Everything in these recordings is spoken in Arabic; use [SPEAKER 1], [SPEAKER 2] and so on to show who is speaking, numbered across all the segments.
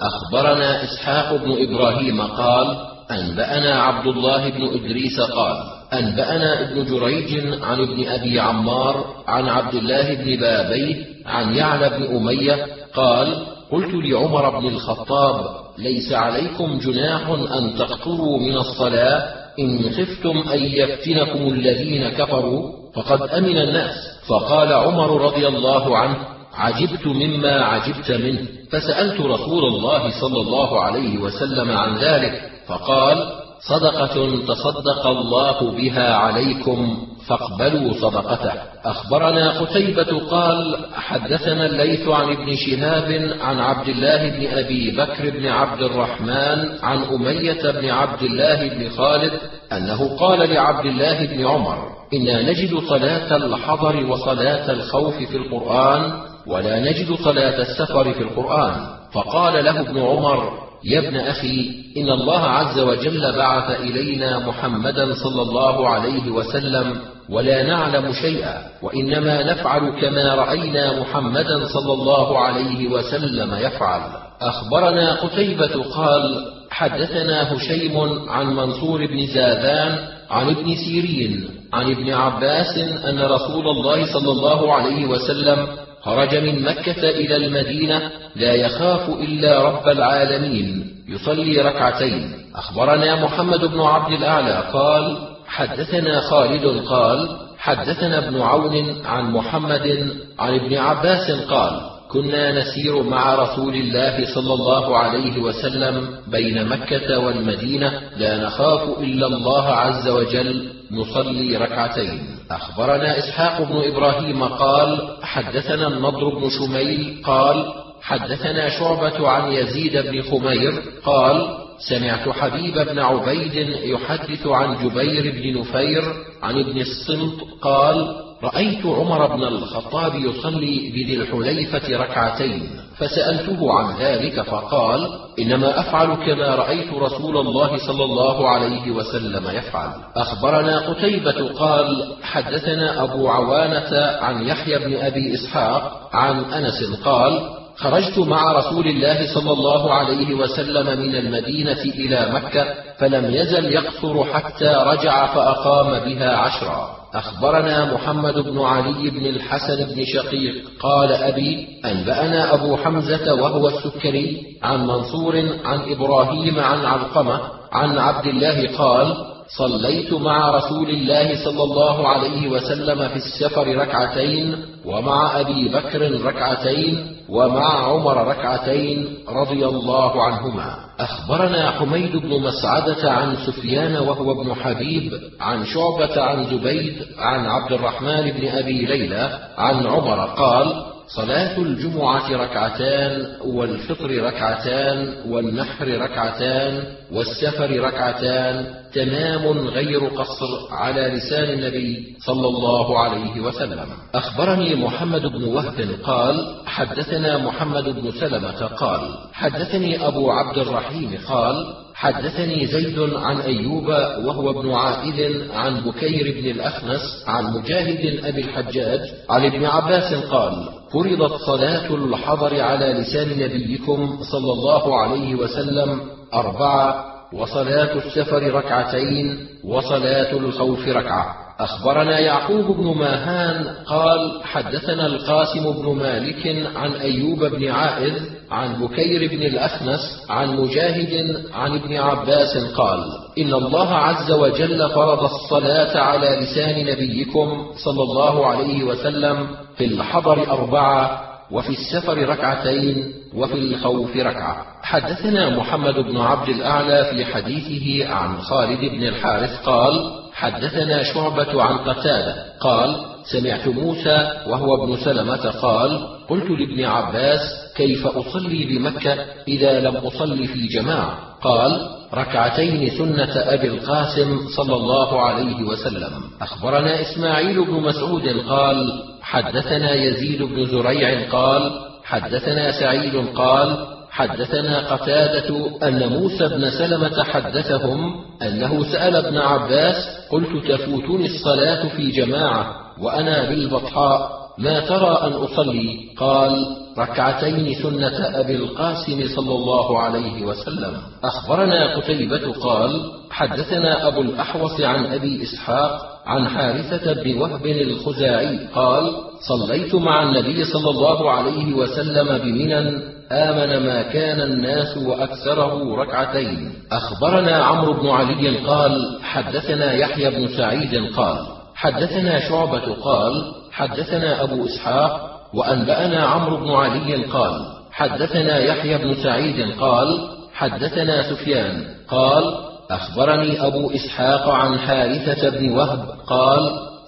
[SPEAKER 1] أخبرنا إسحاق بن إبراهيم قال أنبأنا عبد الله بن إدريس قال أنبأنا ابن جريج عن ابن أبي عمار عن عبد الله بن بابيه عن يعلى بن أمية قال قلت لعمر بن الخطاب ليس عليكم جناح أن تقطروا من الصلاة إن خفتم أن يفتنكم الذين كفروا؟ فقد أمن الناس. فقال عمر رضي الله عنه عجبت مما عجبت منه. فسألت رسول الله صلى الله عليه وسلم عن ذلك فقال صدقة تصدق الله بها عليكم فاقبلوا صدقته. أخبرنا قتيبة قال حدثنا الليث عن ابن شهاب عن عبد الله بن أبي بكر بن عبد الرحمن عن أمية بن عبد الله بن خالد أنه قال لعبد الله بن عمر إنا نجد صلاة الحضر وصلاة الخوف في القرآن ولا نجد صلاة السفر في القرآن. فقال له ابن عمر يا ابن أخي إن الله عز وجل بعث إلينا محمدا صلى الله عليه وسلم ولا نعلم شيئا وإنما نفعل كما رأينا محمدا صلى الله عليه وسلم يفعل. أخبرنا قتيبة قال حدثنا هشيم عن منصور بن زاذان عن ابن سيرين عن ابن عباس أن رسول الله صلى الله عليه وسلم خرج من مكة إلى المدينة لا يخاف إلا رب العالمين يصلي ركعتين. أخبرنا محمد بن عبد الأعلى قال حدثنا خالد قال حدثنا ابن عون عن محمد عن ابن عباس قال كنا نسير مع رسول الله صلى الله عليه وسلم بين مكة والمدينة لا نخاف إلا الله عز وجل. نصلي ركعتين. أخبرنا إسحاق بن إبراهيم قال حدثنا النضر بن شميل قال حدثنا شعبة عن يزيد بن خمير قال سمعت حبيب بن عبيد يحدث عن جبير بن نفير عن ابن الصمت قال رأيت عمر بن الخطاب يصلي بذي الحليفة ركعتين فسألته عن ذلك فقال إنما أفعل كما رأيت رسول الله صلى الله عليه وسلم يفعل. أخبرنا قتيبة قال حدثنا أبو عوانة عن يحيى بن أبي إسحاق عن أنس قال خرجت مع رسول الله صلى الله عليه وسلم من المدينة إلى مكة فلم يزل يقصر حتى رجع فأقام بها عشرا. أخبرنا محمد بن علي بن الحسن بن شقيق قال أبي أنبأنا أبو حمزة وهو السكري عن منصور عن إبراهيم عن علقمة عن عبد الله قال صليت مع رسول الله صلى الله عليه وسلم في السفر ركعتين ومع أبي بكر ركعتين ومع عمر ركعتين رضي الله عنهما. أخبرنا حميد بن مسعدة عن سفيان وهو ابن حبيب عن شعبة عن زبيد عن عبد الرحمن بن أبي ليلى عن عمر قال صلاة الجمعة ركعتان والفطر ركعتان والنحر ركعتان والسفر ركعتان تمام غير قصر على لسان النبي صلى الله عليه وسلم. أخبرني محمد بن وهب قال حدثنا محمد بن سلمة قال حدثني أبو عبد الرحيم قال حدثني زيد عن أيوب وهو ابن عائذ عن بكير بن الأخنس عن مجاهد أبي الحجاج عن ابن عباس قال فرضت صلاة الحضر على لسان نبيكم صلى الله عليه وسلم أربعة وصلاة السفر ركعتين وصلاة الخوف ركعة. أخبرنا يعقوب بن ماهان قال حدثنا القاسم بن مالك عن أيوب بن عائذ عن بكير بن الأخنس عن مجاهد عن ابن عباس قال إن الله عز وجل فرض الصلاة على لسان نبيكم صلى الله عليه وسلم في الحضر أربعة وفي السفر ركعتين وفي الخوف ركعة. حدثنا محمد بن عبد الأعلى في حديثه عن خالد بن الحارث قال حدثنا شعبة عن قتادة قال سمعت موسى وهو ابن سلمة قال قلت لابن عباس كيف أصلي بمكة إذا لم أصلي في جماعة؟ قال ركعتين سنة أبي القاسم صلى الله عليه وسلم. أخبرنا إسماعيل بن مسعود قال حدثنا يزيد بن زريع قال حدثنا سعيد قال حدثنا قتادة أن موسى بن سلمة حدثهم أنه سأل ابن عباس قلت تفوتني الصلاة في جماعة وأنا بالبطحاء ما ترى أن أصلي؟ قال ركعتين سنة أبي القاسم صلى الله عليه وسلم. أخبرنا قتيبة قال حدثنا أبو الأحوص عن أبي إسحاق عن حارثة بن وهب الخزاعي قال صليت مع النبي صلى الله عليه وسلم بمنى آمن ما كان الناس وأكثره ركعتين. أخبرنا عمرو بن علي قال حدثنا يحيى بن سعيد قال حدثنا شعبة قال حدثنا أبو إسحاق وأنبأنا عمرو بن علي قال حدثنا يحيى بن سعيد قال حدثنا سفيان قال أخبرني أبو إسحاق عن حارثة بن وهب قال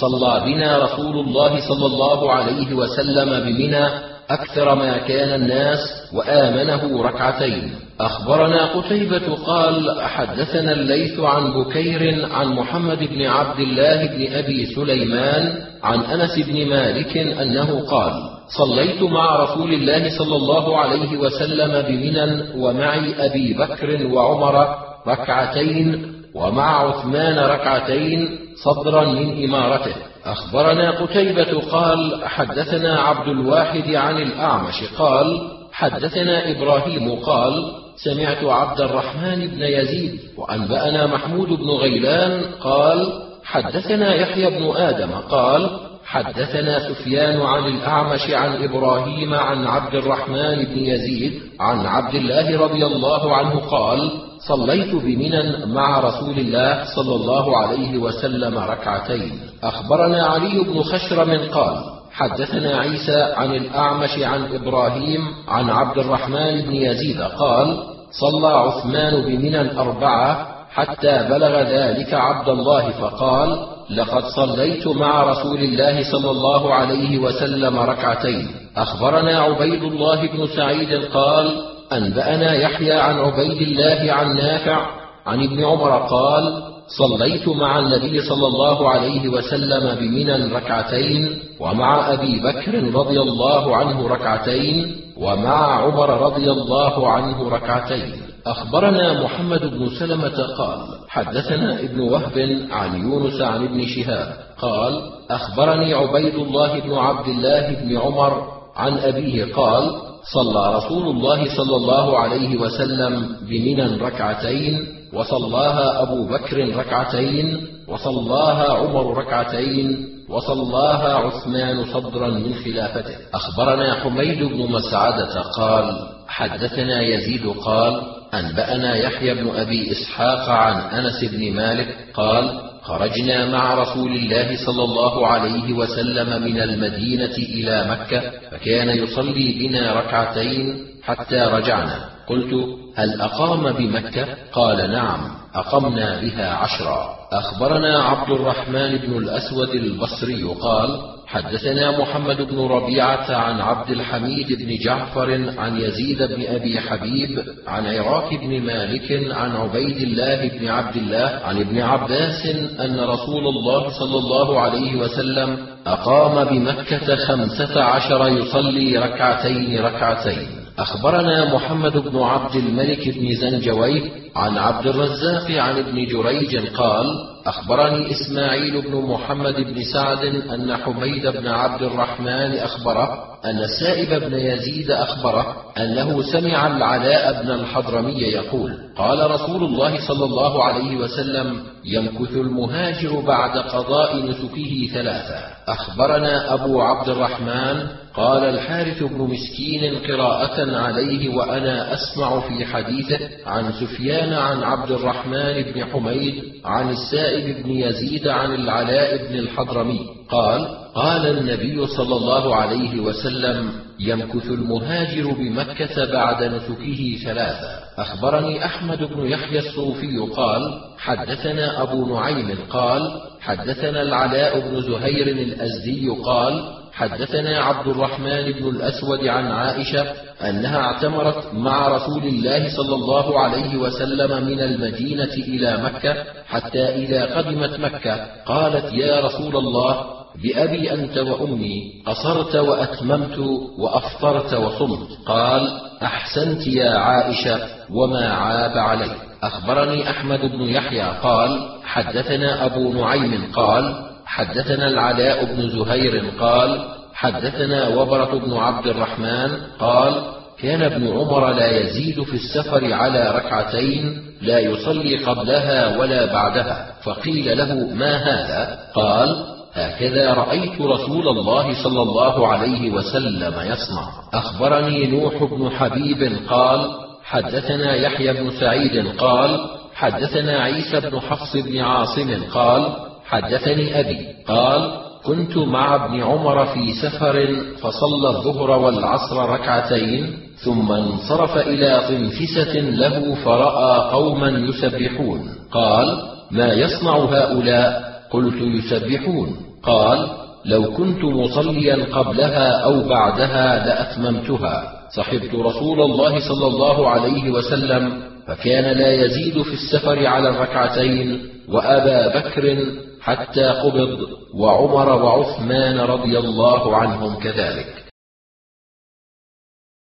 [SPEAKER 1] صلى بنا رسول الله صلى الله عليه وسلم بمنى أكثر ما كان الناس وآمنه ركعتين. أخبرنا قتيبة قال حدثنا الليث عن بكير عن محمد بن عبد الله بن أبي سليمان عن أنس بن مالك أنه قال صليت مع رسول الله صلى الله عليه وسلم بمنى ومعي أبي بكر وعمر ركعتين ومع عثمان ركعتين صدرا من إمارته. أخبرنا قتيبة قال حدثنا عبد الواحد عن الأعمش قال حدثنا إبراهيم قال سمعت عبد الرحمن بن يزيد وأنبأنا محمود بن غيلان قال حدثنا يحيى بن آدم قال حدثنا سفيان عن الأعمش عن إبراهيم عن عبد الرحمن بن يزيد عن عبد الله رضي الله عنه قال صليت بمنى مع رسول الله صلى الله عليه وسلم ركعتين. أخبرنا علي بن خشرم قال حدثنا عيسى عن الأعمش عن إبراهيم عن عبد الرحمن بن يزيد قال صلى عثمان بمنى اربعه حتى بلغ ذلك عبد الله فقال لقد صليت مع رسول الله صلى الله عليه وسلم ركعتين. أخبرنا عبيد الله بن سعيد قال أنبأنا يحيى عن عبيد الله عن نافع عن ابن عمر قال صليت مع النبي صلى الله عليه وسلم بمنى ركعتين ومع أبي بكر رضي الله عنه ركعتين ومع عمر رضي الله عنه ركعتين. أخبرنا محمد بن سلمة قال حدثنا ابن وهب عن يونس عن ابن شهاب قال أخبرني عبيد الله بن عبد الله بن عمر عن أبيه قال صلى رسول الله صلى الله عليه وسلم بمنى ركعتين وصلاها أبو بكر ركعتين وصلاها عمر ركعتين وصلاها عثمان صدرا من خلافته. أخبرنا حميد بن مسعدة قال حدثنا يزيد قال أنبأنا يحيى بن أبي إسحاق عن أنس بن مالك قال خرجنا مع رسول الله صلى الله عليه وسلم من المدينة إلى مكة فكان يصلي بنا ركعتين حتى رجعنا. قلت هل أقام بمكة؟ قال نعم أقمنا بها عشرا. أخبرنا عبد الرحمن بن الأسود البصري قال حدثنا محمد بن ربيعة عن عبد الحميد بن جعفر عن يزيد بن أبي حبيب عن عراك بن مالك عن عبيد الله بن عبد الله عن ابن عباس أن رسول الله صلى الله عليه وسلم أقام بمكة خمسة عشر يصلي ركعتين ركعتين. أخبرنا محمد بن عبد الملك بن زنجويه عن عبد الرزاق عن ابن جريج قال أخبرني إسماعيل بن محمد بن سعد أن حميد بن عبد الرحمن أخبره أن السائب بن يزيد أخبره أنه سمع العلاء بن الحضرمي يقول قال رسول الله صلى الله عليه وسلم يمكث المهاجر بعد قضاء نسكه ثلاثة. أخبرنا أبو عبد الرحمن قال الحارث بن مسكين قراءة عليه وأنا أسمع في حديثه عن سفيان عن عبد الرحمن بن حميد عن السائب بن يزيد عن العلاء بن الحضرمي قال قال النبي صلى الله عليه وسلم يمكث المهاجر بمكة بعد نسكه ثلاثة. أخبرني أحمد بن يحيى الصوفي قال حدثنا أبو نعيم قال حدثنا العلاء بن زهير الأزدي قال حدثنا عبد الرحمن بن الأسود عن عائشة أنها اعتمرت مع رسول الله صلى الله عليه وسلم من المدينة إلى مكة حتى إذا قدمت مكة قالت يا رسول الله بأبي أنت وأمي قصرت وأتممت وأفطرت وصمت. قال أحسنت يا عائشة وما عاب علي. أخبرني أحمد بن يحيى قال حدثنا أبو نعيم قال حدثنا العلاء بن زهير قال حدثنا وبرة بن عبد الرحمن قال كان ابن عمر لا يزيد في السفر على ركعتين لا يصلي قبلها ولا بعدها فقيل له ما هذا؟ قال هكذا رأيت رسول الله صلى الله عليه وسلم يصنع. أخبرني نوح بن حبيب قال حدثنا يحيى بن سعيد قال حدثنا عيسى بن حفص بن عاصم قال حدثني أبي قال كنت مع ابن عمر في سفر فصلى الظهر والعصر ركعتين ثم انصرف إلى طنفسه له فرأى قوما يسبحون. قال ما يصنع هؤلاء؟ قلت يسبحون. قال لو كنت مصليا قبلها أو بعدها لأتممتها. صحبت رسول الله صلى الله عليه وسلم فكان لا يزيد في السفر على الركعتين وأبا بكر حتى قبض وعمر وعثمان رضي الله عنهم كذلك.